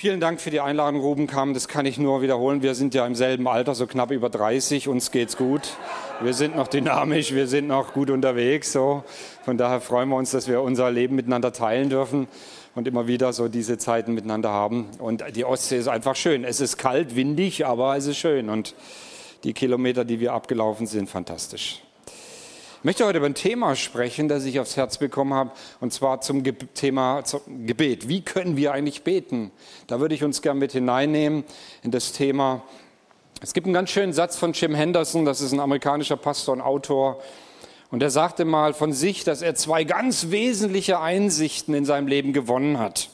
Vielen Dank für die Einladung, Ruben Kam. Das kann ich nur wiederholen. Wir sind ja im selben Alter, so knapp über 30. Uns geht's gut. Wir sind noch dynamisch, wir sind noch gut unterwegs. So. Von daher freuen wir uns, dass wir unser Leben miteinander teilen dürfen und immer wieder so diese Zeiten miteinander haben. Und die Ostsee ist einfach schön. Es ist kalt, windig, aber es ist schön. Und die Kilometer, die wir abgelaufen sind, fantastisch. Ich möchte heute über ein Thema sprechen, das ich aufs Herz bekommen habe, und zwar zum Thema zum Gebet. Wie können wir eigentlich beten? Da würde ich uns gerne mit hineinnehmen in das Thema. Es gibt einen ganz schönen Satz von Jim Henderson, das ist ein amerikanischer Pastor und Autor, und er sagte mal von sich, dass er zwei ganz wesentliche Einsichten in seinem Leben gewonnen hat.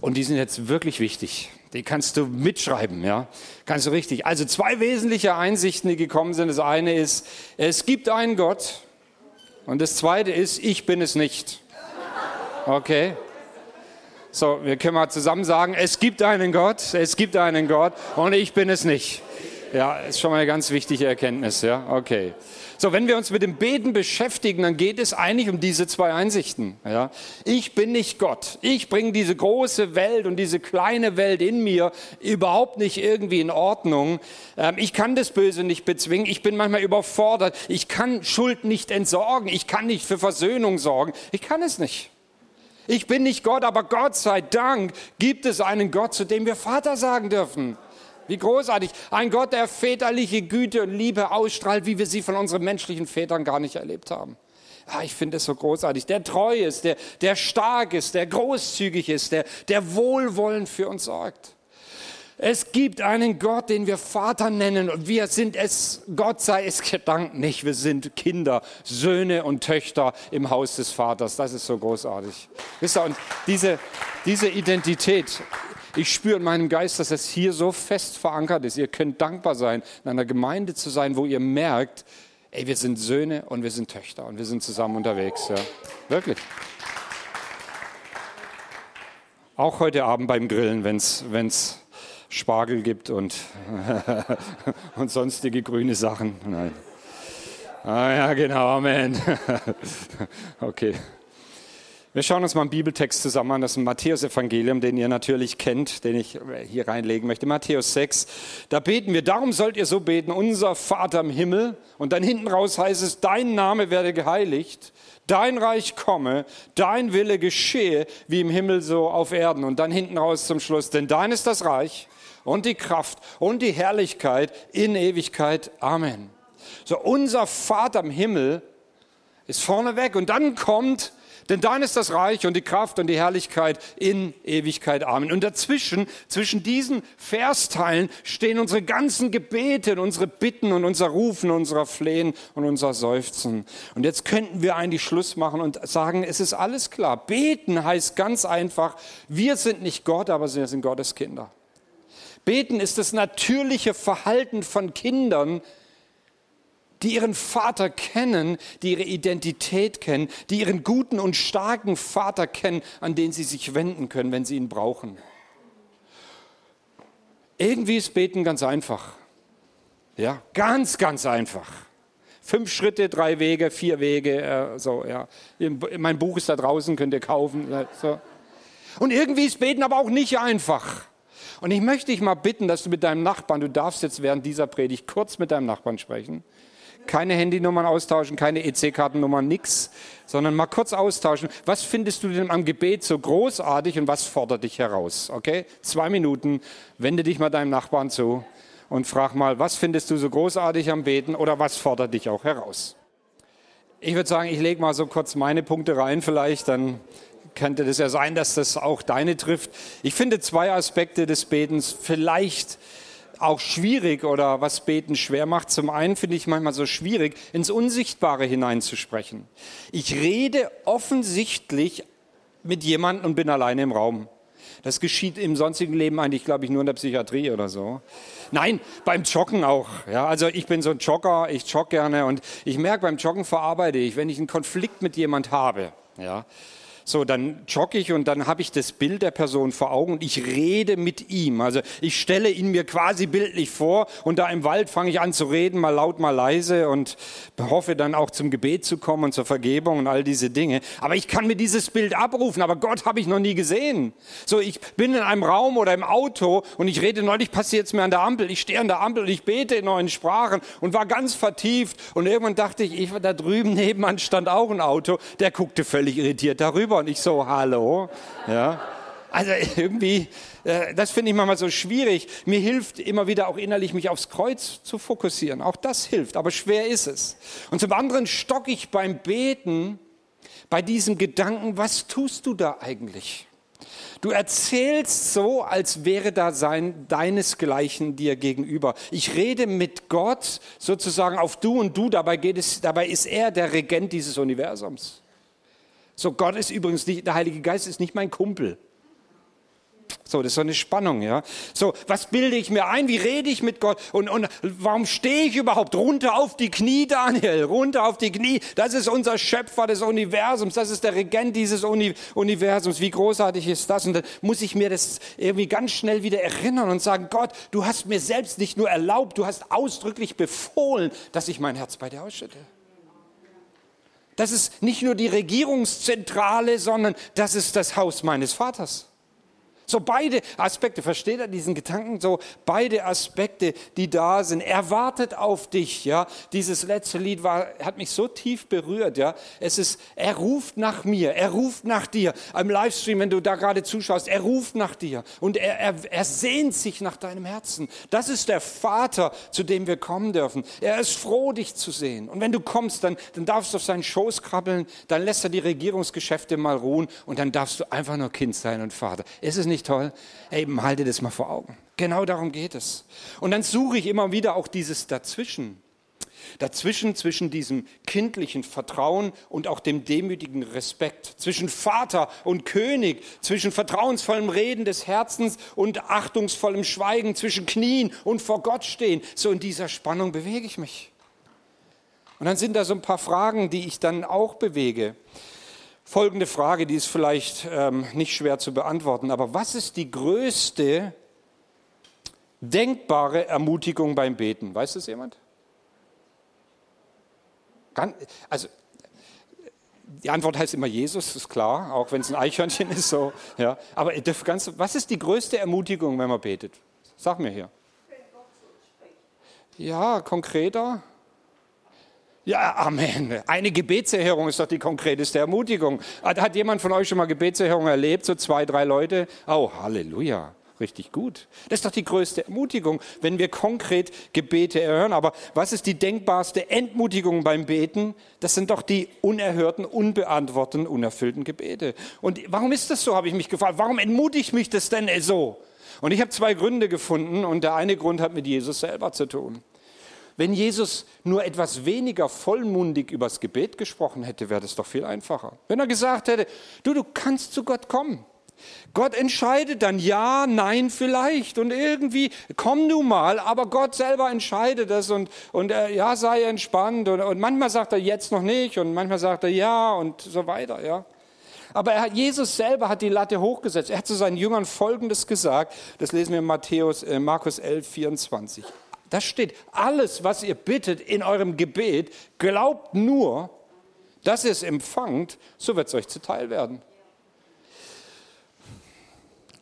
Und die sind jetzt wirklich wichtig. Die kannst du mitschreiben, ja. Kannst du richtig. Also zwei wesentliche Einsichten, die gekommen sind. Das eine ist, es gibt einen Gott. Und das zweite ist, ich bin es nicht. Okay? So, wir können mal zusammen sagen, es gibt einen Gott, es gibt einen Gott und ich bin es nicht. Ja, ist schon mal eine ganz wichtige Erkenntnis, ja. Okay. So, wenn wir uns mit dem Beten beschäftigen, dann geht es eigentlich um diese zwei Einsichten. Ja? Ich bin nicht Gott. Ich bringe diese große Welt und diese kleine Welt in mir überhaupt nicht irgendwie in Ordnung. Ähm, ich kann das Böse nicht bezwingen. Ich bin manchmal überfordert. Ich kann Schuld nicht entsorgen. Ich kann nicht für Versöhnung sorgen. Ich kann es nicht. Ich bin nicht Gott, aber Gott sei Dank gibt es einen Gott, zu dem wir Vater sagen dürfen. Wie großartig. Ein Gott, der väterliche Güte und Liebe ausstrahlt, wie wir sie von unseren menschlichen Vätern gar nicht erlebt haben. Ja, ich finde es so großartig. Der treu ist, der, der stark ist, der großzügig ist, der, der wohlwollend für uns sorgt. Es gibt einen Gott, den wir Vater nennen und wir sind es, Gott sei es gedankt nicht, wir sind Kinder, Söhne und Töchter im Haus des Vaters. Das ist so großartig. Wisst ihr, und diese, diese Identität, ich spüre in meinem Geist, dass es hier so fest verankert ist. Ihr könnt dankbar sein, in einer Gemeinde zu sein, wo ihr merkt, ey, wir sind Söhne und wir sind Töchter und wir sind zusammen unterwegs. Ja. Wirklich. Auch heute Abend beim Grillen, wenn es Spargel gibt und, und sonstige grüne Sachen. Nein. Ah ja, genau, Amen. okay. Wir schauen uns mal einen Bibeltext zusammen an, das ist ein Matthäus-Evangelium, den ihr natürlich kennt, den ich hier reinlegen möchte. Matthäus 6, da beten wir, darum sollt ihr so beten, unser Vater im Himmel. Und dann hinten raus heißt es, dein Name werde geheiligt, dein Reich komme, dein Wille geschehe, wie im Himmel so auf Erden. Und dann hinten raus zum Schluss, denn dein ist das Reich und die Kraft und die Herrlichkeit in Ewigkeit. Amen. So, unser Vater im Himmel ist vorneweg und dann kommt denn dein ist das Reich und die Kraft und die Herrlichkeit in Ewigkeit. Amen. Und dazwischen, zwischen diesen Versteilen stehen unsere ganzen Gebete, unsere Bitten und unser Rufen, unser Flehen und unser Seufzen. Und jetzt könnten wir eigentlich Schluss machen und sagen, es ist alles klar. Beten heißt ganz einfach, wir sind nicht Gott, aber wir sind Gottes Kinder. Beten ist das natürliche Verhalten von Kindern, die ihren Vater kennen, die ihre Identität kennen, die ihren guten und starken Vater kennen, an den sie sich wenden können, wenn sie ihn brauchen. Irgendwie ist Beten ganz einfach. Ja, ganz, ganz einfach. Fünf Schritte, drei Wege, vier Wege, äh, so, ja. Mein Buch ist da draußen, könnt ihr kaufen. So. Und irgendwie ist Beten aber auch nicht einfach. Und ich möchte dich mal bitten, dass du mit deinem Nachbarn, du darfst jetzt während dieser Predigt kurz mit deinem Nachbarn sprechen, keine Handynummern austauschen, keine EC-Kartennummern, nix, sondern mal kurz austauschen. Was findest du denn am Gebet so großartig und was fordert dich heraus? Okay? Zwei Minuten, wende dich mal deinem Nachbarn zu und frag mal, was findest du so großartig am Beten oder was fordert dich auch heraus? Ich würde sagen, ich lege mal so kurz meine Punkte rein, vielleicht, dann könnte das ja sein, dass das auch deine trifft. Ich finde zwei Aspekte des Betens vielleicht auch schwierig oder was Beten schwer macht. Zum einen finde ich manchmal so schwierig, ins Unsichtbare hineinzusprechen. Ich rede offensichtlich mit jemandem und bin alleine im Raum. Das geschieht im sonstigen Leben eigentlich, glaube ich, nur in der Psychiatrie oder so. Nein, beim Joggen auch. Ja, also ich bin so ein Jogger, ich jogge gerne und ich merke, beim Joggen verarbeite ich, wenn ich einen Konflikt mit jemand habe, ja, So, dann jogge ich und dann habe ich das Bild der Person vor Augen und ich rede mit ihm. Also ich stelle ihn mir quasi bildlich vor und da im Wald fange ich an zu reden, mal laut, mal leise und hoffe dann auch zum Gebet zu kommen und zur Vergebung und all diese Dinge. Aber ich kann mir dieses Bild abrufen, aber Gott habe ich noch nie gesehen. So, ich bin in einem Raum oder im Auto und ich rede, neulich passiert es mir an der Ampel. Ich stehe an der Ampel und ich bete in neuen Sprachen und war ganz vertieft und irgendwann dachte ich, ich war da drüben nebenan stand auch ein Auto, der guckte völlig irritiert darüber und ich so, hallo. Ja. Also irgendwie, äh, das finde ich manchmal so schwierig. Mir hilft immer wieder auch innerlich, mich aufs Kreuz zu fokussieren. Auch das hilft, aber schwer ist es. Und zum anderen stocke ich beim Beten bei diesem Gedanken, was tust du da eigentlich? Du erzählst so, als wäre da sein deinesgleichen dir gegenüber. Ich rede mit Gott sozusagen auf du und du, dabei, geht es, dabei ist er der Regent dieses Universums. So, Gott ist übrigens nicht, der Heilige Geist ist nicht mein Kumpel. So, das ist so eine Spannung, ja. So, was bilde ich mir ein? Wie rede ich mit Gott? Und, und warum stehe ich überhaupt runter auf die Knie, Daniel? Runter auf die Knie. Das ist unser Schöpfer des Universums. Das ist der Regent dieses Uni Universums. Wie großartig ist das? Und dann muss ich mir das irgendwie ganz schnell wieder erinnern und sagen, Gott, du hast mir selbst nicht nur erlaubt, du hast ausdrücklich befohlen, dass ich mein Herz bei dir ausschütte. Das ist nicht nur die Regierungszentrale, sondern das ist das Haus meines Vaters. So beide Aspekte, versteht er diesen Gedanken? So beide Aspekte, die da sind. Er wartet auf dich, ja. Dieses letzte Lied war, hat mich so tief berührt, ja. Es ist, er ruft nach mir, er ruft nach dir. Am Livestream, wenn du da gerade zuschaust, er ruft nach dir und er, er, er sehnt sich nach deinem Herzen. Das ist der Vater, zu dem wir kommen dürfen. Er ist froh, dich zu sehen. Und wenn du kommst, dann, dann darfst du auf seinen Schoß krabbeln, dann lässt er die Regierungsgeschäfte mal ruhen und dann darfst du einfach nur Kind sein und Vater. Es ist nicht nicht toll? Eben, halte das mal vor Augen. Genau darum geht es. Und dann suche ich immer wieder auch dieses Dazwischen. Dazwischen, zwischen diesem kindlichen Vertrauen und auch dem demütigen Respekt, zwischen Vater und König, zwischen vertrauensvollem Reden des Herzens und achtungsvollem Schweigen, zwischen Knien und vor Gott stehen. So in dieser Spannung bewege ich mich. Und dann sind da so ein paar Fragen, die ich dann auch bewege. Folgende Frage, die ist vielleicht ähm, nicht schwer zu beantworten, aber was ist die größte denkbare Ermutigung beim Beten? Weiß das jemand? also die Antwort heißt immer Jesus, ist klar, auch wenn es ein Eichhörnchen ist. So, ja. Aber ganz, was ist die größte Ermutigung, wenn man betet? Sag mir hier. Ja, konkreter. Ja, Amen. Eine Gebetserhörung ist doch die konkreteste Ermutigung. Hat, hat jemand von euch schon mal Gebetserhörung erlebt? So zwei, drei Leute? Oh, Halleluja. Richtig gut. Das ist doch die größte Ermutigung, wenn wir konkret Gebete erhören. Aber was ist die denkbarste Entmutigung beim Beten? Das sind doch die unerhörten, unbeantworteten, unerfüllten Gebete. Und warum ist das so, habe ich mich gefragt. Warum entmutigt mich das denn so? Und ich habe zwei Gründe gefunden und der eine Grund hat mit Jesus selber zu tun. Wenn Jesus nur etwas weniger vollmundig übers Gebet gesprochen hätte, wäre das doch viel einfacher. Wenn er gesagt hätte, du, du kannst zu Gott kommen. Gott entscheidet dann ja, nein, vielleicht und irgendwie komm du mal, aber Gott selber entscheidet das und, und äh, ja, sei entspannt und, und manchmal sagt er jetzt noch nicht und manchmal sagt er ja und so weiter, ja. Aber er, Jesus selber hat die Latte hochgesetzt. Er hat zu seinen Jüngern Folgendes gesagt. Das lesen wir in Matthäus, äh, Markus 11, 24. Das steht, alles, was ihr bittet in eurem Gebet, glaubt nur, dass ihr es empfangt, so wird es euch zuteil werden.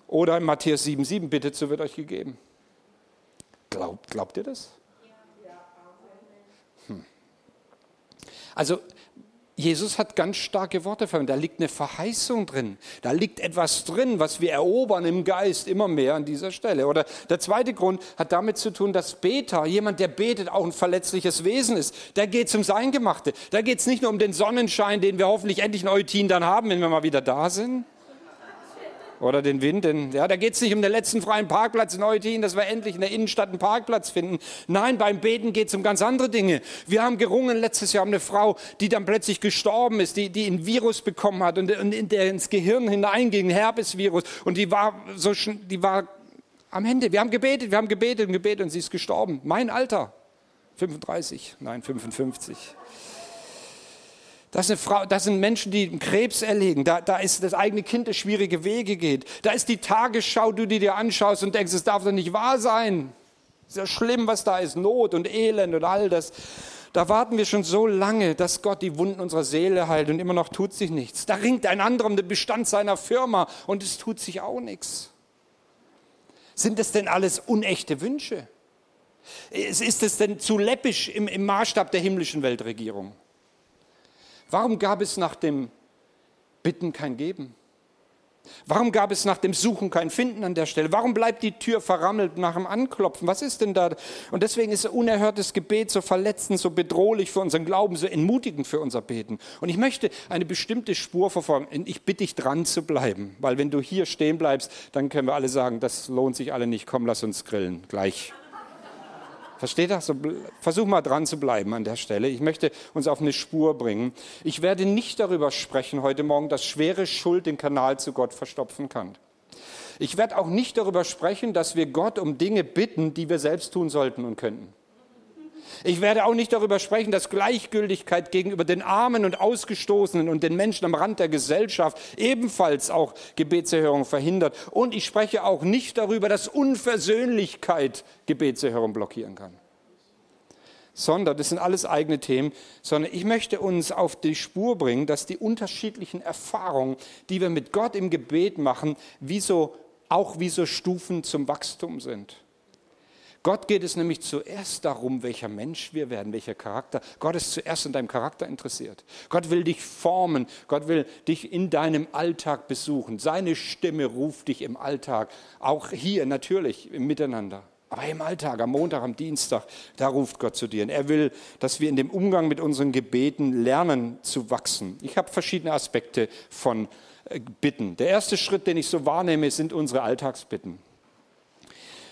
Oder in Matthäus 7,7 bittet, so wird euch gegeben. Glaubt, glaubt ihr das? Hm. Also Jesus hat ganz starke Worte verwendet. Da liegt eine Verheißung drin. Da liegt etwas drin, was wir erobern im Geist immer mehr an dieser Stelle. Oder der zweite Grund hat damit zu tun, dass Beter, jemand, der betet, auch ein verletzliches Wesen ist. Da geht es um sein Gemachte. Da geht es nicht nur um den Sonnenschein, den wir hoffentlich endlich in Eutin dann haben, wenn wir mal wieder da sind oder den Wind. Denn, ja, da geht es nicht um den letzten freien Parkplatz in Eutin, dass wir endlich in der Innenstadt einen Parkplatz finden. Nein, beim Beten geht es um ganz andere Dinge. Wir haben gerungen letztes Jahr um eine Frau, die dann plötzlich gestorben ist, die, die ein Virus bekommen hat und, und in der ins Gehirn hineinging, ein Herpesvirus. Und die war so, die war am Ende. Wir haben gebetet, wir haben gebetet und gebetet und sie ist gestorben. Mein Alter, 35, nein 55. Das sind, Frau, das sind Menschen, die Krebs erlegen. Da, da ist das eigene Kind, das schwierige Wege geht. Da ist die Tagesschau, du die dir anschaust und denkst, es darf doch nicht wahr sein. Ist ja schlimm, was da ist. Not und Elend und all das. Da warten wir schon so lange, dass Gott die Wunden unserer Seele heilt und immer noch tut sich nichts. Da ringt ein anderer um den Bestand seiner Firma und es tut sich auch nichts. Sind das denn alles unechte Wünsche? Ist es denn zu läppisch im, im Maßstab der himmlischen Weltregierung? Warum gab es nach dem Bitten kein Geben? Warum gab es nach dem Suchen kein Finden an der Stelle? Warum bleibt die Tür verrammelt nach dem Anklopfen? Was ist denn da? Und deswegen ist unerhörtes Gebet so verletzend, so bedrohlich für unseren Glauben, so entmutigend für unser Beten. Und ich möchte eine bestimmte Spur verfolgen. Ich bitte dich dran zu bleiben, weil wenn du hier stehen bleibst, dann können wir alle sagen, das lohnt sich alle nicht. Komm, lass uns grillen. Gleich. Versteht das? Versuch mal dran zu bleiben an der Stelle. Ich möchte uns auf eine Spur bringen. Ich werde nicht darüber sprechen heute Morgen, dass schwere Schuld den Kanal zu Gott verstopfen kann. Ich werde auch nicht darüber sprechen, dass wir Gott um Dinge bitten, die wir selbst tun sollten und könnten. Ich werde auch nicht darüber sprechen, dass Gleichgültigkeit gegenüber den Armen und Ausgestoßenen und den Menschen am Rand der Gesellschaft ebenfalls auch Gebetserhörung verhindert. Und ich spreche auch nicht darüber, dass Unversöhnlichkeit Gebetserhörung blockieren kann. Sondern, das sind alles eigene Themen, sondern ich möchte uns auf die Spur bringen, dass die unterschiedlichen Erfahrungen, die wir mit Gott im Gebet machen, wie so, auch wie so Stufen zum Wachstum sind. Gott geht es nämlich zuerst darum, welcher Mensch wir werden, welcher Charakter. Gott ist zuerst in deinem Charakter interessiert. Gott will dich formen. Gott will dich in deinem Alltag besuchen. Seine Stimme ruft dich im Alltag. Auch hier natürlich im Miteinander. Aber im Alltag, am Montag, am Dienstag, da ruft Gott zu dir. Und er will, dass wir in dem Umgang mit unseren Gebeten lernen zu wachsen. Ich habe verschiedene Aspekte von äh, Bitten. Der erste Schritt, den ich so wahrnehme, sind unsere Alltagsbitten.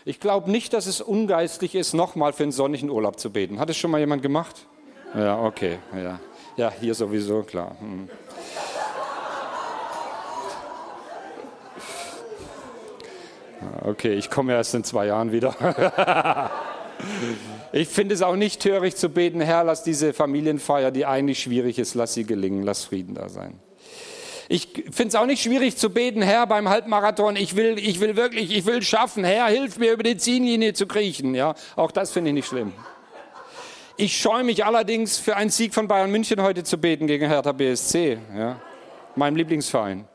Ich glaube nicht, dass es ungeistlich ist, nochmal für einen sonnigen Urlaub zu beten. Hat es schon mal jemand gemacht? Ja, okay. Ja, ja hier sowieso, klar. Hm. Okay, ich komme erst in zwei Jahren wieder. ich finde es auch nicht töricht zu beten, Herr, lass diese Familienfeier, die eigentlich schwierig ist, lass sie gelingen, lass Frieden da sein. Ich finde es auch nicht schwierig zu beten, Herr, beim Halbmarathon, ich will, ich will wirklich, ich will schaffen, Herr, hilf mir über die Ziellinie zu kriechen. Ja, auch das finde ich nicht schlimm. Ich scheue mich allerdings für einen Sieg von Bayern München heute zu beten gegen Hertha BSC, ja, meinem Lieblingsverein.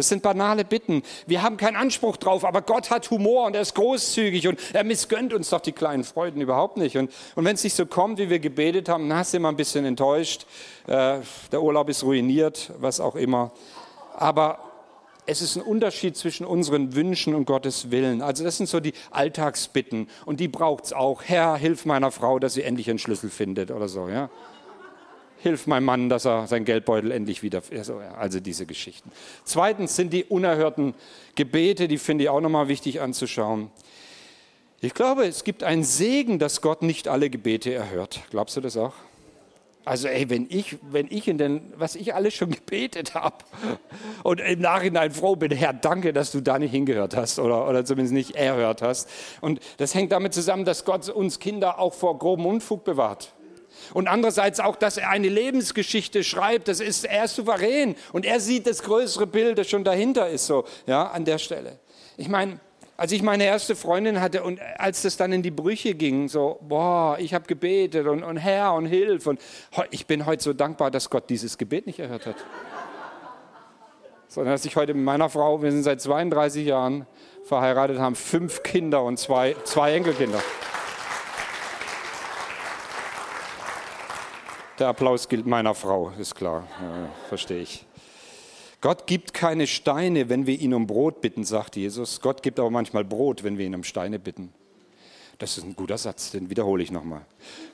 Das sind banale Bitten. Wir haben keinen Anspruch drauf, aber Gott hat Humor und er ist großzügig und er missgönnt uns doch die kleinen Freuden überhaupt nicht. Und, und wenn es nicht so kommt, wie wir gebetet haben, dann sind wir ein bisschen enttäuscht. Äh, der Urlaub ist ruiniert, was auch immer. Aber es ist ein Unterschied zwischen unseren Wünschen und Gottes Willen. Also das sind so die Alltagsbitten und die braucht es auch. Herr, hilf meiner Frau, dass sie endlich einen Schlüssel findet oder so. Ja? Hilf meinem Mann, dass er seinen Geldbeutel endlich wieder. Also, also diese Geschichten. Zweitens sind die unerhörten Gebete, die finde ich auch nochmal wichtig anzuschauen. Ich glaube, es gibt einen Segen, dass Gott nicht alle Gebete erhört. Glaubst du das auch? Also ey, wenn ich, wenn ich in den, was ich alles schon gebetet habe und im Nachhinein froh bin, Herr, danke, dass du da nicht hingehört hast oder, oder zumindest nicht erhört hast. Und das hängt damit zusammen, dass Gott uns Kinder auch vor grobem Unfug bewahrt. Und andererseits auch, dass er eine Lebensgeschichte schreibt, das ist, er ist souverän und er sieht das größere Bild, das schon dahinter ist, so, ja, an der Stelle. Ich meine, als ich meine erste Freundin hatte und als das dann in die Brüche ging, so, boah, ich habe gebetet und, und Herr und Hilf und ich bin heute so dankbar, dass Gott dieses Gebet nicht erhört hat. Sondern dass ich heute mit meiner Frau, wir sind seit 32 Jahren verheiratet, haben fünf Kinder und zwei, zwei Enkelkinder. Der Applaus gilt meiner Frau, ist klar, ja, verstehe ich. Gott gibt keine Steine, wenn wir ihn um Brot bitten, sagt Jesus. Gott gibt aber manchmal Brot, wenn wir ihn um Steine bitten. Das ist ein guter Satz, den wiederhole ich nochmal.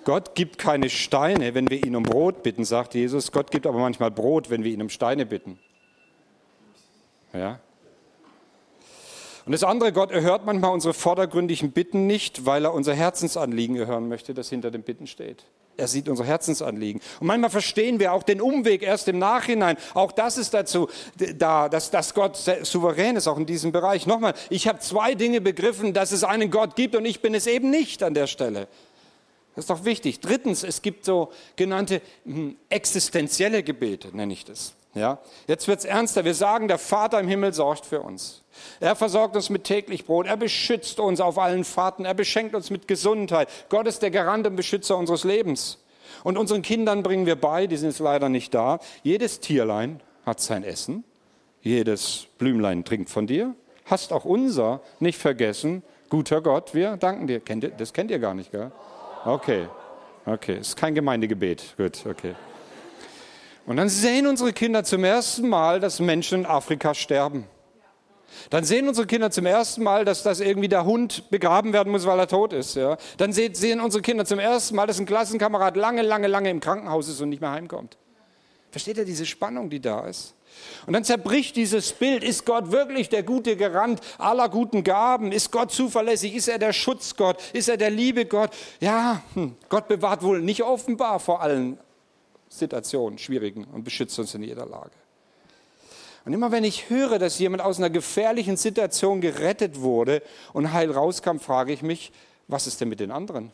Gott gibt keine Steine, wenn wir ihn um Brot bitten, sagt Jesus. Gott gibt aber manchmal Brot, wenn wir ihn um Steine bitten. Ja? Und das andere, Gott erhört manchmal unsere vordergründigen Bitten nicht, weil er unser Herzensanliegen erhören möchte, das hinter den Bitten steht. Er sieht unser Herzensanliegen. Und manchmal verstehen wir auch den Umweg erst im Nachhinein. Auch das ist dazu da, dass, dass Gott souverän ist, auch in diesem Bereich. Nochmal, ich habe zwei Dinge begriffen, dass es einen Gott gibt und ich bin es eben nicht an der Stelle. Das ist doch wichtig. Drittens, es gibt so genannte hm, existenzielle Gebete, nenne ich das. Ja? Jetzt wird es ernster. Wir sagen, der Vater im Himmel sorgt für uns. Er versorgt uns mit täglich Brot. Er beschützt uns auf allen Fahrten. Er beschenkt uns mit Gesundheit. Gott ist der Garant und Beschützer unseres Lebens. Und unseren Kindern bringen wir bei, die sind jetzt leider nicht da. Jedes Tierlein hat sein Essen. Jedes Blümlein trinkt von dir. Hast auch unser nicht vergessen. Guter Gott, wir danken dir. Das kennt ihr gar nicht, gell? Okay. Okay, ist kein Gemeindegebet. Gut, okay. Und dann sehen unsere Kinder zum ersten Mal, dass Menschen in Afrika sterben. Dann sehen unsere Kinder zum ersten Mal, dass das irgendwie der Hund begraben werden muss, weil er tot ist. Ja? Dann sehen unsere Kinder zum ersten Mal, dass ein Klassenkamerad lange, lange, lange im Krankenhaus ist und nicht mehr heimkommt. Versteht ihr diese Spannung, die da ist? Und dann zerbricht dieses Bild. Ist Gott wirklich der gute Garant aller guten Gaben? Ist Gott zuverlässig? Ist er der Schutzgott? Ist er der liebe Gott? Ja, hm, Gott bewahrt wohl nicht offenbar vor allen Situationen, schwierigen und beschützt uns in jeder Lage. Und immer wenn ich höre, dass jemand aus einer gefährlichen Situation gerettet wurde und heil rauskam, frage ich mich, was ist denn mit den anderen?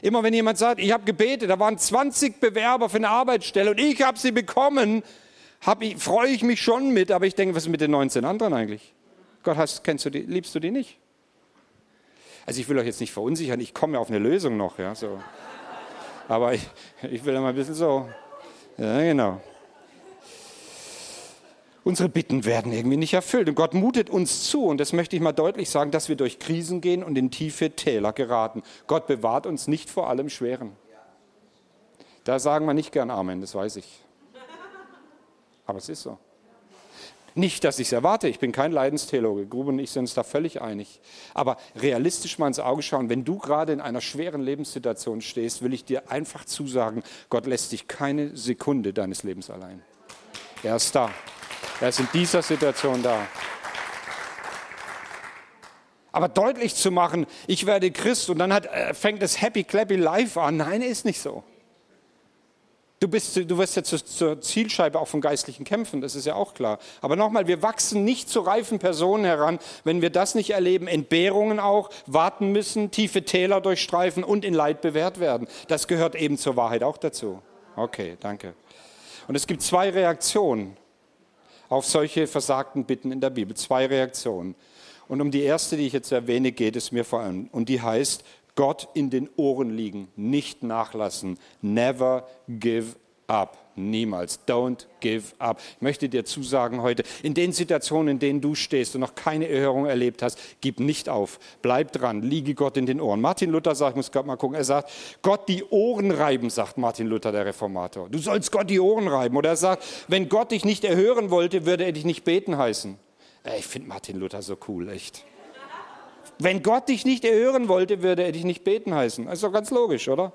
Immer wenn jemand sagt, ich habe gebetet, da waren 20 Bewerber für eine Arbeitsstelle und ich habe sie bekommen, ich, freue ich mich schon mit, aber ich denke, was ist mit den 19 anderen eigentlich? Gott, hast, kennst du die, liebst du die nicht? Also ich will euch jetzt nicht verunsichern, ich komme auf eine Lösung noch, ja, so. Aber ich, ich will mal ein bisschen so, ja, genau. Unsere Bitten werden irgendwie nicht erfüllt. Und Gott mutet uns zu, und das möchte ich mal deutlich sagen, dass wir durch Krisen gehen und in tiefe Täler geraten. Gott bewahrt uns nicht vor allem Schweren. Da sagen wir nicht gern Amen, das weiß ich. Aber es ist so. Nicht, dass ich es erwarte, ich bin kein Leidenstheologe. Grube und ich sind uns da völlig einig. Aber realistisch mal ins Auge schauen, wenn du gerade in einer schweren Lebenssituation stehst, will ich dir einfach zusagen, Gott lässt dich keine Sekunde deines Lebens allein. Er ist da. Er ist in dieser Situation da. Aber deutlich zu machen, ich werde Christ und dann hat, äh, fängt das Happy Clappy Life an. Nein, ist nicht so. Du, bist, du wirst zur, zur Zielscheibe auch von geistlichen Kämpfen, das ist ja auch klar. Aber nochmal, wir wachsen nicht zu reifen Personen heran, wenn wir das nicht erleben, Entbehrungen auch, warten müssen, tiefe Täler durchstreifen und in Leid bewährt werden. Das gehört eben zur Wahrheit auch dazu. Okay, danke. Und es gibt zwei Reaktionen auf solche versagten Bitten in der Bibel. Zwei Reaktionen. Und um die erste, die ich jetzt erwähne, geht es mir vor allem. Und die heißt, Gott in den Ohren liegen, nicht nachlassen. Never give up. Niemals. Don't give up. Ich möchte dir zusagen heute, in den Situationen, in denen du stehst und noch keine Erhörung erlebt hast, gib nicht auf. Bleib dran. Liege Gott in den Ohren. Martin Luther sagt, ich muss gerade mal gucken, er sagt, Gott die Ohren reiben, sagt Martin Luther, der Reformator. Du sollst Gott die Ohren reiben. Oder er sagt, wenn Gott dich nicht erhören wollte, würde er dich nicht beten heißen. Ich finde Martin Luther so cool, echt. Wenn Gott dich nicht erhören wollte, würde er dich nicht beten heißen. Das ist doch ganz logisch, oder?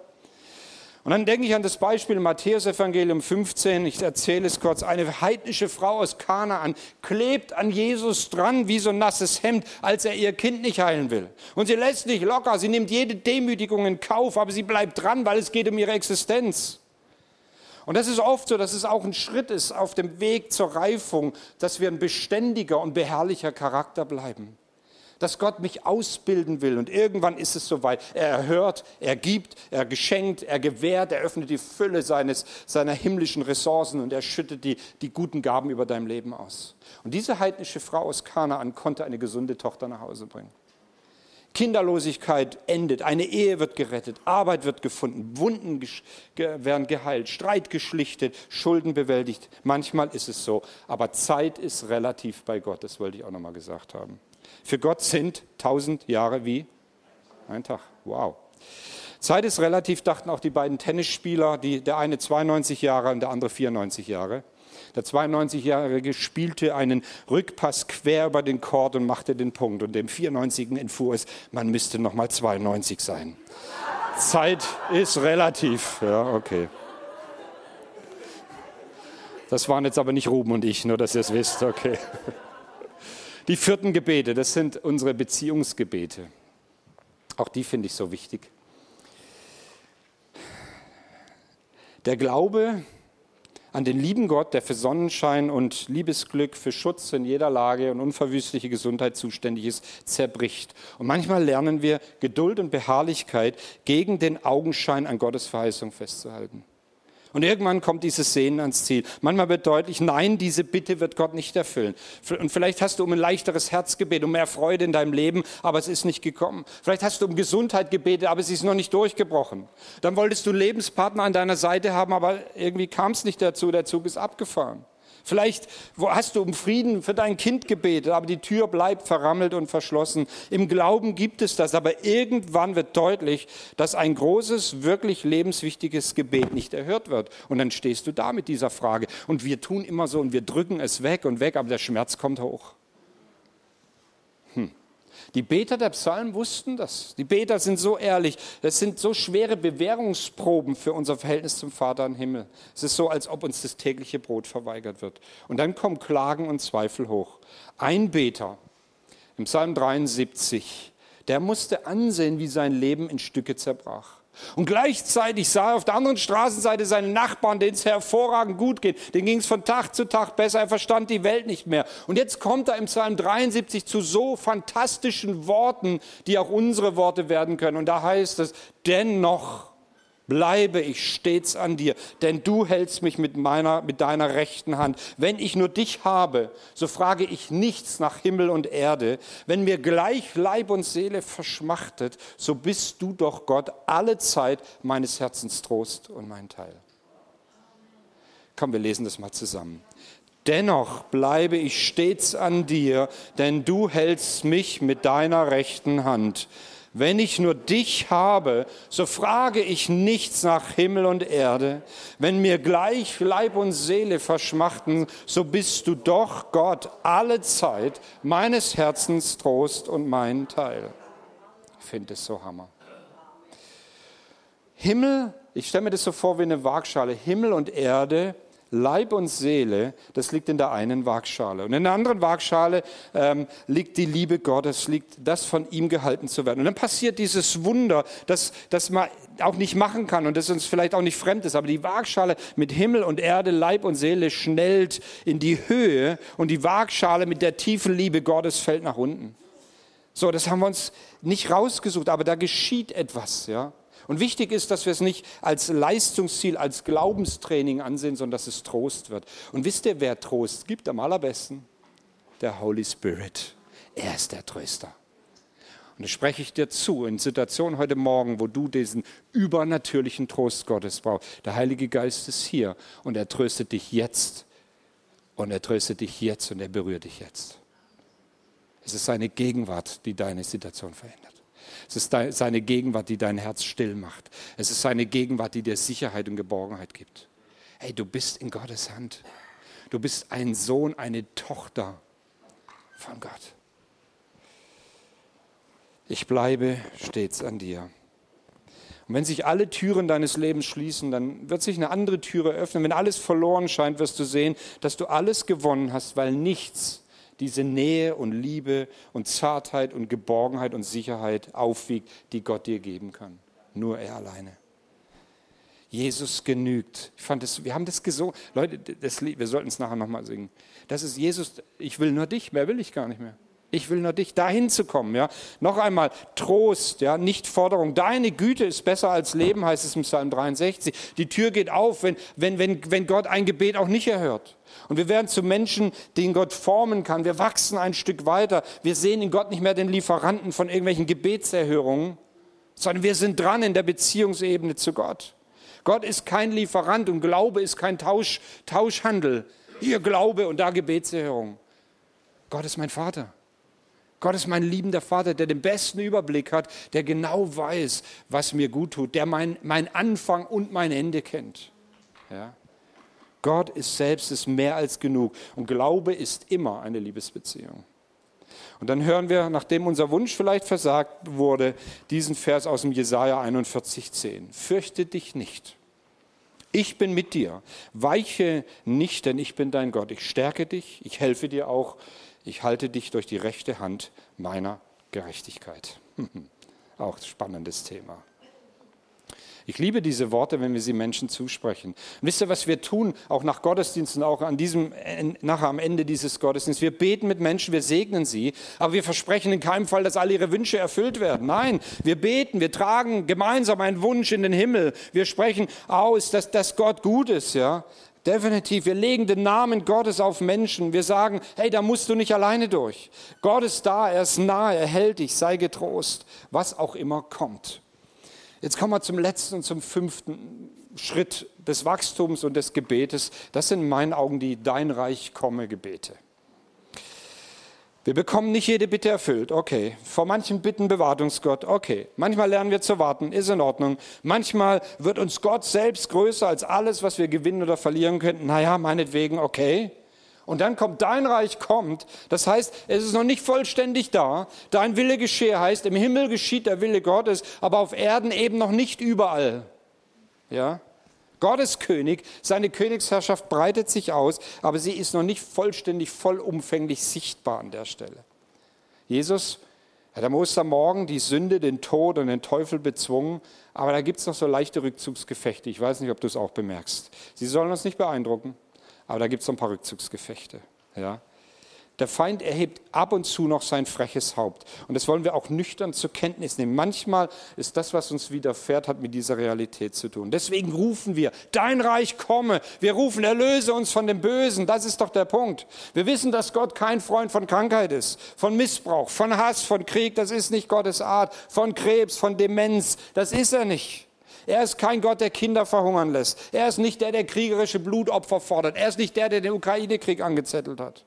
Und dann denke ich an das Beispiel im Matthäus-Evangelium 15. Ich erzähle es kurz. Eine heidnische Frau aus Kanaan klebt an Jesus dran wie so ein nasses Hemd, als er ihr Kind nicht heilen will. Und sie lässt nicht locker. Sie nimmt jede Demütigung in Kauf, aber sie bleibt dran, weil es geht um ihre Existenz. Und das ist oft so, dass es auch ein Schritt ist auf dem Weg zur Reifung, dass wir ein beständiger und beharrlicher Charakter bleiben dass Gott mich ausbilden will. Und irgendwann ist es soweit. Er erhört, er gibt, er geschenkt, er gewährt, er öffnet die Fülle seines, seiner himmlischen Ressourcen und er schüttet die, die guten Gaben über dein Leben aus. Und diese heidnische Frau aus Kanaan konnte eine gesunde Tochter nach Hause bringen. Kinderlosigkeit endet, eine Ehe wird gerettet, Arbeit wird gefunden, Wunden werden geheilt, Streit geschlichtet, Schulden bewältigt. Manchmal ist es so, aber Zeit ist relativ bei Gott, das wollte ich auch nochmal gesagt haben. Für Gott sind tausend Jahre wie ein Tag. Wow. Zeit ist relativ, dachten auch die beiden Tennisspieler, die, der eine 92 Jahre und der andere 94 Jahre. Der 92-Jährige spielte einen Rückpass quer über den Chord und machte den Punkt. Und dem 94 entfuhr es, man müsste noch mal 92 sein. Zeit ist relativ. Ja, okay. Das waren jetzt aber nicht Ruben und ich, nur dass ihr es wisst. Okay. Die vierten Gebete, das sind unsere Beziehungsgebete. Auch die finde ich so wichtig. Der Glaube an den lieben Gott, der für Sonnenschein und Liebesglück, für Schutz in jeder Lage und unverwüstliche Gesundheit zuständig ist, zerbricht. Und manchmal lernen wir Geduld und Beharrlichkeit gegen den Augenschein an Gottes Verheißung festzuhalten. Und irgendwann kommt dieses Sehnen ans Ziel. Manchmal wird deutlich, nein, diese Bitte wird Gott nicht erfüllen. Und vielleicht hast du um ein leichteres Herz gebetet, um mehr Freude in deinem Leben, aber es ist nicht gekommen. Vielleicht hast du um Gesundheit gebetet, aber sie ist noch nicht durchgebrochen. Dann wolltest du Lebenspartner an deiner Seite haben, aber irgendwie kam es nicht dazu, der Zug ist abgefahren. Vielleicht hast du um Frieden für dein Kind gebetet, aber die Tür bleibt verrammelt und verschlossen. Im Glauben gibt es das, aber irgendwann wird deutlich, dass ein großes, wirklich lebenswichtiges Gebet nicht erhört wird. Und dann stehst du da mit dieser Frage. Und wir tun immer so und wir drücken es weg und weg, aber der Schmerz kommt hoch. Die Beter der Psalmen wussten das. Die Beter sind so ehrlich. Das sind so schwere Bewährungsproben für unser Verhältnis zum Vater im Himmel. Es ist so, als ob uns das tägliche Brot verweigert wird. Und dann kommen Klagen und Zweifel hoch. Ein Beter im Psalm 73, der musste ansehen, wie sein Leben in Stücke zerbrach. Und gleichzeitig sah er auf der anderen Straßenseite seinen Nachbarn, denen es hervorragend gut geht. Den ging es von Tag zu Tag besser. Er verstand die Welt nicht mehr. Und jetzt kommt er im Psalm 73 zu so fantastischen Worten, die auch unsere Worte werden können. Und da heißt es, dennoch bleibe ich stets an dir, denn du hältst mich mit, meiner, mit deiner rechten Hand. Wenn ich nur dich habe, so frage ich nichts nach Himmel und Erde. Wenn mir gleich Leib und Seele verschmachtet, so bist du doch Gott alle Zeit meines Herzens Trost und mein Teil. Komm, wir lesen das mal zusammen. Dennoch bleibe ich stets an dir, denn du hältst mich mit deiner rechten Hand. Wenn ich nur dich habe, so frage ich nichts nach Himmel und Erde. Wenn mir gleich Leib und Seele verschmachten, so bist du doch Gott alle Zeit meines Herzens Trost und mein Teil. Ich finde es so Hammer. Himmel, ich stelle mir das so vor wie eine Waagschale, Himmel und Erde Leib und Seele, das liegt in der einen Waagschale. Und in der anderen Waagschale ähm, liegt die Liebe Gottes, liegt das von ihm gehalten zu werden. Und dann passiert dieses Wunder, das, das man auch nicht machen kann und das uns vielleicht auch nicht fremd ist. Aber die Waagschale mit Himmel und Erde, Leib und Seele schnellt in die Höhe und die Waagschale mit der tiefen Liebe Gottes fällt nach unten. So, das haben wir uns nicht rausgesucht, aber da geschieht etwas, ja. Und wichtig ist, dass wir es nicht als Leistungsziel, als Glaubenstraining ansehen, sondern dass es Trost wird. Und wisst ihr, wer Trost gibt am allerbesten? Der Holy Spirit. Er ist der Tröster. Und das spreche ich dir zu in Situationen heute Morgen, wo du diesen übernatürlichen Trost Gottes brauchst. Der Heilige Geist ist hier und er tröstet dich jetzt. Und er tröstet dich jetzt und er berührt dich jetzt. Es ist seine Gegenwart, die deine Situation verändert. Es ist seine Gegenwart, die dein Herz still macht. Es ist seine Gegenwart, die dir Sicherheit und Geborgenheit gibt. Hey, du bist in Gottes Hand. Du bist ein Sohn, eine Tochter von Gott. Ich bleibe stets an dir. Und wenn sich alle Türen deines Lebens schließen, dann wird sich eine andere Türe öffnen. Wenn alles verloren scheint, wirst du sehen, dass du alles gewonnen hast, weil nichts diese Nähe und Liebe und Zartheit und Geborgenheit und Sicherheit aufwiegt, die Gott dir geben kann. Nur er alleine. Jesus genügt. Ich fand das, wir haben das gesungen. Leute, das wir sollten es nachher nochmal singen. Das ist Jesus, ich will nur dich, mehr will ich gar nicht mehr. Ich will nur dich, dahin zu kommen. Ja. Noch einmal, Trost, ja, nicht Forderung. Deine Güte ist besser als Leben, heißt es im Psalm 63. Die Tür geht auf, wenn, wenn, wenn, wenn Gott ein Gebet auch nicht erhört. Und wir werden zu Menschen, den Gott formen kann. Wir wachsen ein Stück weiter. Wir sehen in Gott nicht mehr den Lieferanten von irgendwelchen Gebetserhörungen, sondern wir sind dran in der Beziehungsebene zu Gott. Gott ist kein Lieferant und Glaube ist kein Tausch, Tauschhandel. Hier Glaube und da Gebetserhörung. Gott ist mein Vater. Gott ist mein liebender Vater, der den besten Überblick hat, der genau weiß, was mir gut tut, der mein, mein Anfang und mein Ende kennt. Ja? Gott ist selbst ist mehr als genug und Glaube ist immer eine Liebesbeziehung. Und dann hören wir, nachdem unser Wunsch vielleicht versagt wurde, diesen Vers aus dem Jesaja 41,10. Fürchte dich nicht. Ich bin mit dir. Weiche nicht, denn ich bin dein Gott. Ich stärke dich. Ich helfe dir auch ich halte dich durch die rechte Hand meiner Gerechtigkeit. Auch spannendes Thema. Ich liebe diese Worte, wenn wir sie Menschen zusprechen. Und wisst ihr, was wir tun, auch nach Gottesdiensten, auch an diesem, nachher am Ende dieses Gottesdienstes? Wir beten mit Menschen, wir segnen sie, aber wir versprechen in keinem Fall, dass alle ihre Wünsche erfüllt werden. Nein, wir beten, wir tragen gemeinsam einen Wunsch in den Himmel. Wir sprechen aus, dass, dass Gott gut ist, ja. Definitiv. Wir legen den Namen Gottes auf Menschen. Wir sagen, hey, da musst du nicht alleine durch. Gott ist da, er ist nahe, er hält dich, sei getrost, was auch immer kommt. Jetzt kommen wir zum letzten und zum fünften Schritt des Wachstums und des Gebetes. Das sind in meinen Augen die Dein Reich komme Gebete. Wir bekommen nicht jede Bitte erfüllt, okay. Vor manchen Bitten bewahrt uns Gott, okay. Manchmal lernen wir zu warten, ist in Ordnung. Manchmal wird uns Gott selbst größer als alles, was wir gewinnen oder verlieren könnten. Naja, meinetwegen, okay. Und dann kommt dein Reich kommt. Das heißt, es ist noch nicht vollständig da. Dein Wille geschehe heißt, im Himmel geschieht der Wille Gottes, aber auf Erden eben noch nicht überall. Ja? Gott ist König, seine Königsherrschaft breitet sich aus, aber sie ist noch nicht vollständig, vollumfänglich sichtbar an der Stelle. Jesus hat am Ostermorgen die Sünde, den Tod und den Teufel bezwungen, aber da gibt es noch so leichte Rückzugsgefechte. Ich weiß nicht, ob du es auch bemerkst. Sie sollen uns nicht beeindrucken. Aber da gibt es ein paar Rückzugsgefechte. Ja. Der Feind erhebt ab und zu noch sein freches Haupt. Und das wollen wir auch nüchtern zur Kenntnis nehmen. Manchmal ist das, was uns widerfährt, hat mit dieser Realität zu tun. Deswegen rufen wir, dein Reich komme. Wir rufen, erlöse uns von dem Bösen. Das ist doch der Punkt. Wir wissen, dass Gott kein Freund von Krankheit ist, von Missbrauch, von Hass, von Krieg. Das ist nicht Gottes Art. Von Krebs, von Demenz. Das ist er nicht. Er ist kein Gott, der Kinder verhungern lässt. Er ist nicht der, der kriegerische Blutopfer fordert. Er ist nicht der, der den Ukraine-Krieg angezettelt hat.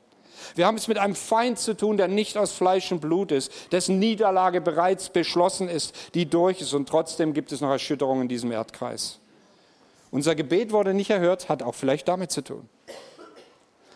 Wir haben es mit einem Feind zu tun, der nicht aus Fleisch und Blut ist, dessen Niederlage bereits beschlossen ist, die durch ist. Und trotzdem gibt es noch Erschütterungen in diesem Erdkreis. Unser Gebet wurde nicht erhört, hat auch vielleicht damit zu tun.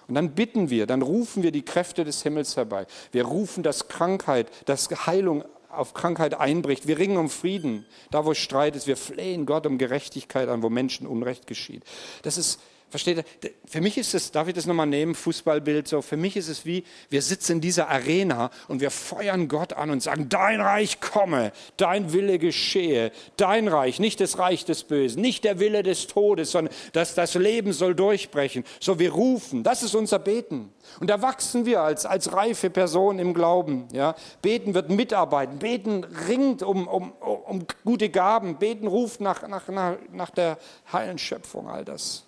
Und dann bitten wir, dann rufen wir die Kräfte des Himmels herbei. Wir rufen, dass Krankheit, dass Heilung auf Krankheit einbricht. Wir ringen um Frieden, da wo Streit ist. Wir flehen Gott um Gerechtigkeit an, wo Menschen Unrecht geschieht. Das ist Versteht ihr? Für mich ist es, darf ich das nochmal nehmen, Fußballbild so, für mich ist es wie, wir sitzen in dieser Arena und wir feuern Gott an und sagen, dein Reich komme, dein Wille geschehe, dein Reich, nicht das Reich des Bösen, nicht der Wille des Todes, sondern dass das Leben soll durchbrechen. So, wir rufen, das ist unser Beten. Und da wachsen wir als, als reife Person im Glauben. Ja? Beten wird mitarbeiten, beten ringt um, um, um gute Gaben, beten ruft nach, nach, nach der heilen Schöpfung, all das.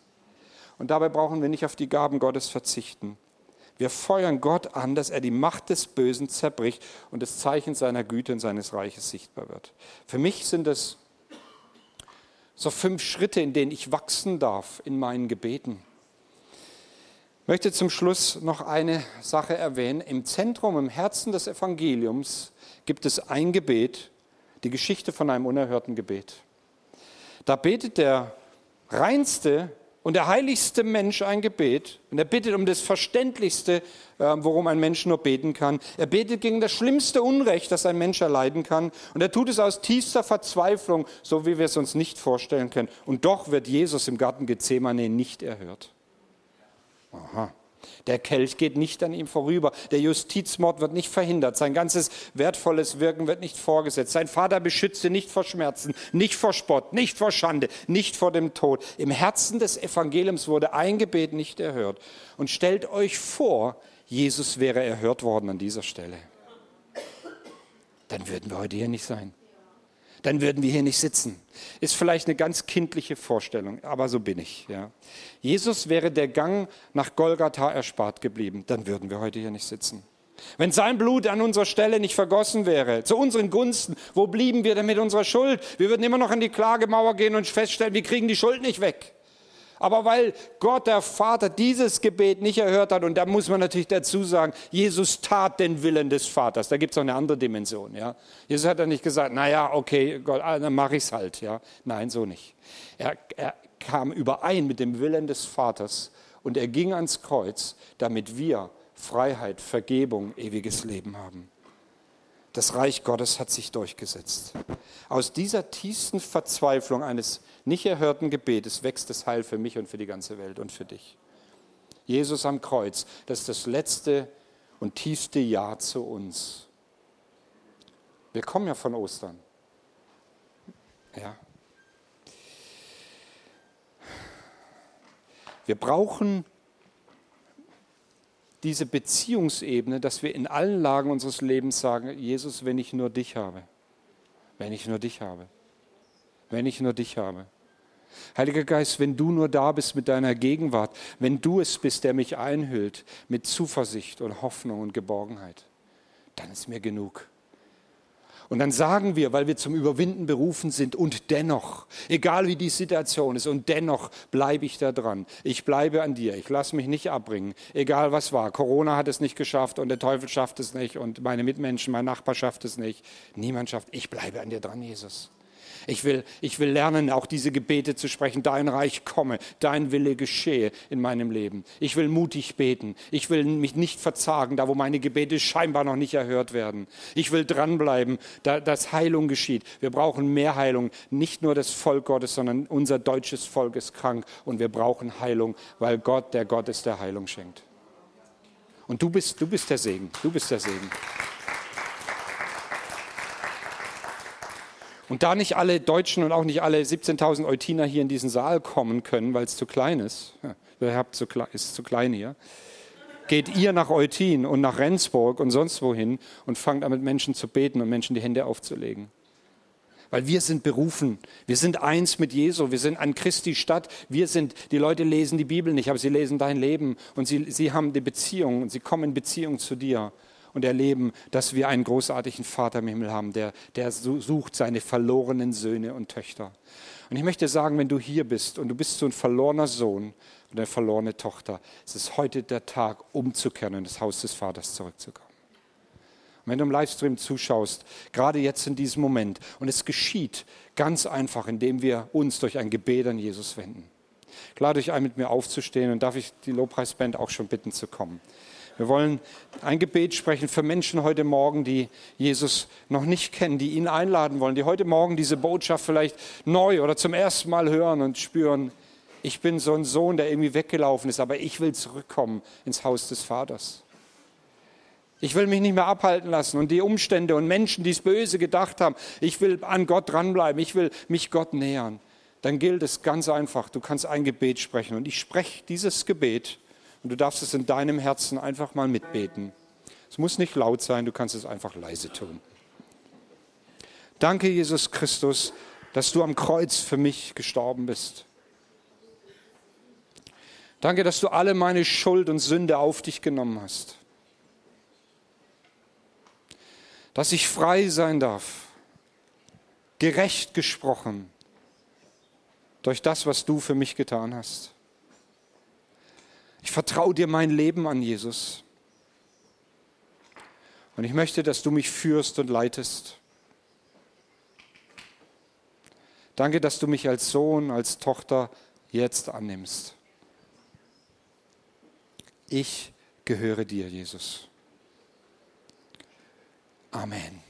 Und dabei brauchen wir nicht auf die Gaben Gottes verzichten. Wir feuern Gott an, dass er die Macht des Bösen zerbricht und das Zeichen seiner Güte und seines Reiches sichtbar wird. Für mich sind es so fünf Schritte, in denen ich wachsen darf in meinen Gebeten. Ich möchte zum Schluss noch eine Sache erwähnen. Im Zentrum, im Herzen des Evangeliums gibt es ein Gebet, die Geschichte von einem unerhörten Gebet. Da betet der reinste und der heiligste Mensch ein Gebet. Und er bittet um das Verständlichste, ähm, worum ein Mensch nur beten kann. Er betet gegen das schlimmste Unrecht, das ein Mensch erleiden kann. Und er tut es aus tiefster Verzweiflung, so wie wir es uns nicht vorstellen können. Und doch wird Jesus im Garten Gethsemane nicht erhört. Aha. Der Kelch geht nicht an ihm vorüber. Der Justizmord wird nicht verhindert. Sein ganzes wertvolles Wirken wird nicht vorgesetzt. Sein Vater beschützte nicht vor Schmerzen, nicht vor Spott, nicht vor Schande, nicht vor dem Tod. Im Herzen des Evangeliums wurde ein Gebet nicht erhört. Und stellt euch vor, Jesus wäre erhört worden an dieser Stelle. Dann würden wir heute hier nicht sein dann würden wir hier nicht sitzen. Ist vielleicht eine ganz kindliche Vorstellung, aber so bin ich. Ja. Jesus wäre der Gang nach Golgatha erspart geblieben, dann würden wir heute hier nicht sitzen. Wenn sein Blut an unserer Stelle nicht vergossen wäre, zu unseren Gunsten, wo blieben wir denn mit unserer Schuld? Wir würden immer noch an die Klagemauer gehen und feststellen, wir kriegen die Schuld nicht weg. Aber weil Gott, der Vater, dieses Gebet nicht erhört hat, und da muss man natürlich dazu sagen, Jesus tat den Willen des Vaters. Da gibt es noch eine andere Dimension. Ja? Jesus hat ja nicht gesagt, naja, okay, Gott, ah, dann mache ich es halt. Ja? Nein, so nicht. Er, er kam überein mit dem Willen des Vaters und er ging ans Kreuz, damit wir Freiheit, Vergebung, ewiges Leben haben. Das Reich Gottes hat sich durchgesetzt. Aus dieser tiefsten Verzweiflung eines nicht erhörten Gebetes wächst das Heil für mich und für die ganze Welt und für dich. Jesus am Kreuz, das ist das letzte und tiefste Ja zu uns. Wir kommen ja von Ostern. Ja. Wir brauchen diese Beziehungsebene, dass wir in allen Lagen unseres Lebens sagen, Jesus, wenn ich nur dich habe, wenn ich nur dich habe, wenn ich nur dich habe. Heiliger Geist, wenn du nur da bist mit deiner Gegenwart, wenn du es bist, der mich einhüllt mit Zuversicht und Hoffnung und Geborgenheit, dann ist mir genug. Und dann sagen wir, weil wir zum Überwinden berufen sind und dennoch, egal wie die Situation ist, und dennoch bleibe ich da dran. Ich bleibe an dir. Ich lasse mich nicht abbringen, egal was war. Corona hat es nicht geschafft und der Teufel schafft es nicht und meine Mitmenschen, mein Nachbar schafft es nicht. Niemand schafft. Ich bleibe an dir dran, Jesus. Ich will, ich will lernen, auch diese Gebete zu sprechen. Dein Reich komme, dein Wille geschehe in meinem Leben. Ich will mutig beten. Ich will mich nicht verzagen, da wo meine Gebete scheinbar noch nicht erhört werden. Ich will dranbleiben, da, dass Heilung geschieht. Wir brauchen mehr Heilung. Nicht nur das Volk Gottes, sondern unser deutsches Volk ist krank und wir brauchen Heilung, weil Gott der Gott ist, der Heilung schenkt. Und du bist, du bist der Segen. Du bist der Segen. Und da nicht alle Deutschen und auch nicht alle 17.000 Eutiner hier in diesen Saal kommen können, weil es zu klein ist, ja, zu, ist zu klein hier, geht ihr nach Eutin und nach Rendsburg und sonst wohin und fangt an mit Menschen zu beten und Menschen die Hände aufzulegen. Weil wir sind berufen. Wir sind eins mit Jesu. Wir sind an Christi Stadt. Wir sind, die Leute lesen die Bibel nicht, aber sie lesen dein Leben und sie, sie haben die Beziehung und sie kommen in Beziehung zu dir und erleben, dass wir einen großartigen Vater im Himmel haben, der, der sucht seine verlorenen Söhne und Töchter. Und ich möchte sagen, wenn du hier bist und du bist so ein verlorener Sohn und eine verlorene Tochter, es ist heute der Tag, umzukehren und in das Haus des Vaters zurückzukommen. Und wenn du im Livestream zuschaust, gerade jetzt in diesem Moment, und es geschieht ganz einfach, indem wir uns durch ein Gebet an Jesus wenden. Ich lade euch ein, mit mir aufzustehen und darf ich die Lobpreisband auch schon bitten zu kommen. Wir wollen ein Gebet sprechen für Menschen heute Morgen, die Jesus noch nicht kennen, die ihn einladen wollen, die heute Morgen diese Botschaft vielleicht neu oder zum ersten Mal hören und spüren, ich bin so ein Sohn, der irgendwie weggelaufen ist, aber ich will zurückkommen ins Haus des Vaters. Ich will mich nicht mehr abhalten lassen und die Umstände und Menschen, die es böse gedacht haben, ich will an Gott dranbleiben, ich will mich Gott nähern. Dann gilt es ganz einfach, du kannst ein Gebet sprechen und ich spreche dieses Gebet und du darfst es in deinem Herzen einfach mal mitbeten. Es muss nicht laut sein, du kannst es einfach leise tun. Danke, Jesus Christus, dass du am Kreuz für mich gestorben bist. Danke, dass du alle meine Schuld und Sünde auf dich genommen hast. Dass ich frei sein darf, gerecht gesprochen durch das, was du für mich getan hast. Ich vertraue dir mein Leben an, Jesus. Und ich möchte, dass du mich führst und leitest. Danke, dass du mich als Sohn, als Tochter jetzt annimmst. Ich gehöre dir, Jesus. Amen.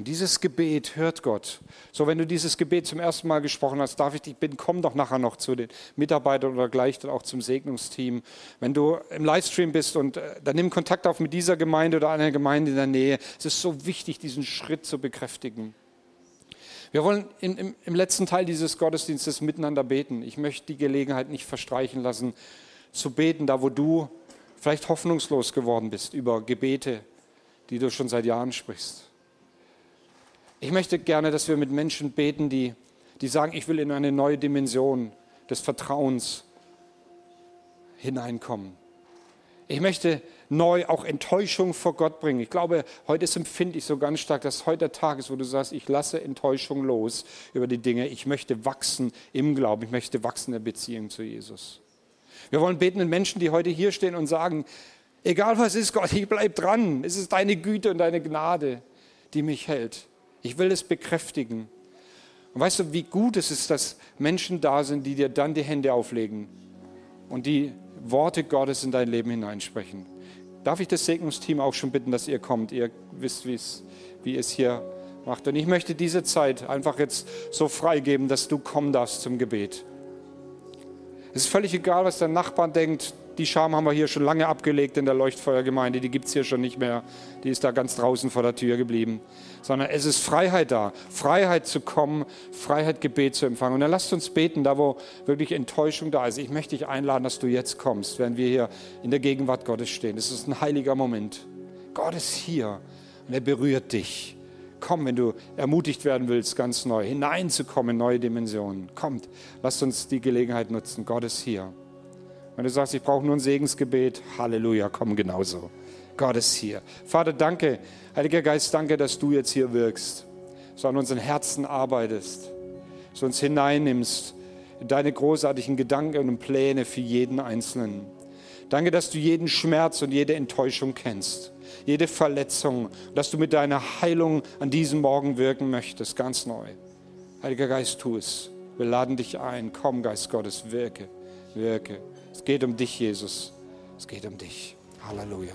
Und dieses Gebet hört Gott. So, wenn du dieses Gebet zum ersten Mal gesprochen hast, darf ich dich bitten, komm doch nachher noch zu den Mitarbeitern oder gleich dann auch zum Segnungsteam. Wenn du im Livestream bist und äh, dann nimm Kontakt auf mit dieser Gemeinde oder einer Gemeinde in der Nähe. Es ist so wichtig, diesen Schritt zu bekräftigen. Wir wollen in, im, im letzten Teil dieses Gottesdienstes miteinander beten. Ich möchte die Gelegenheit nicht verstreichen lassen, zu beten, da wo du vielleicht hoffnungslos geworden bist über Gebete, die du schon seit Jahren sprichst. Ich möchte gerne, dass wir mit Menschen beten, die, die sagen, ich will in eine neue Dimension des Vertrauens hineinkommen. Ich möchte neu auch Enttäuschung vor Gott bringen. Ich glaube, heute empfinde ich so ganz stark, dass heute der Tag ist, wo du sagst, ich lasse Enttäuschung los über die Dinge. Ich möchte wachsen im Glauben. Ich möchte wachsen in der Beziehung zu Jesus. Wir wollen beten mit Menschen, die heute hier stehen und sagen, egal was ist, Gott, ich bleibe dran. Es ist deine Güte und deine Gnade, die mich hält. Ich will es bekräftigen. Und weißt du, wie gut es ist, dass Menschen da sind, die dir dann die Hände auflegen und die Worte Gottes in dein Leben hineinsprechen. Darf ich das Segnungsteam auch schon bitten, dass ihr kommt? Ihr wisst, wie es hier macht. Und ich möchte diese Zeit einfach jetzt so freigeben, dass du kommen darfst zum Gebet. Es ist völlig egal, was dein Nachbar denkt. Die Scham haben wir hier schon lange abgelegt in der Leuchtfeuergemeinde, die gibt es hier schon nicht mehr. Die ist da ganz draußen vor der Tür geblieben. Sondern es ist Freiheit da. Freiheit zu kommen, Freiheit, Gebet zu empfangen. Und dann lasst uns beten, da wo wirklich Enttäuschung da ist. Ich möchte dich einladen, dass du jetzt kommst, während wir hier in der Gegenwart Gottes stehen. Das ist ein heiliger Moment. Gott ist hier und er berührt dich. Komm, wenn du ermutigt werden willst, ganz neu hineinzukommen in neue Dimensionen. Kommt, lasst uns die Gelegenheit nutzen. Gott ist hier. Wenn du sagst, ich brauche nur ein Segensgebet, Halleluja, komm genauso. Gott ist hier. Vater, danke, Heiliger Geist, danke, dass du jetzt hier wirkst, so an unseren Herzen arbeitest, so uns hineinnimmst in deine großartigen Gedanken und Pläne für jeden Einzelnen. Danke, dass du jeden Schmerz und jede Enttäuschung kennst, jede Verletzung, dass du mit deiner Heilung an diesem Morgen wirken möchtest, ganz neu. Heiliger Geist, tu es. Wir laden dich ein. Komm, Geist Gottes, wirke, wirke. Es geht um dich, Jesus. Es geht um dich. Halleluja.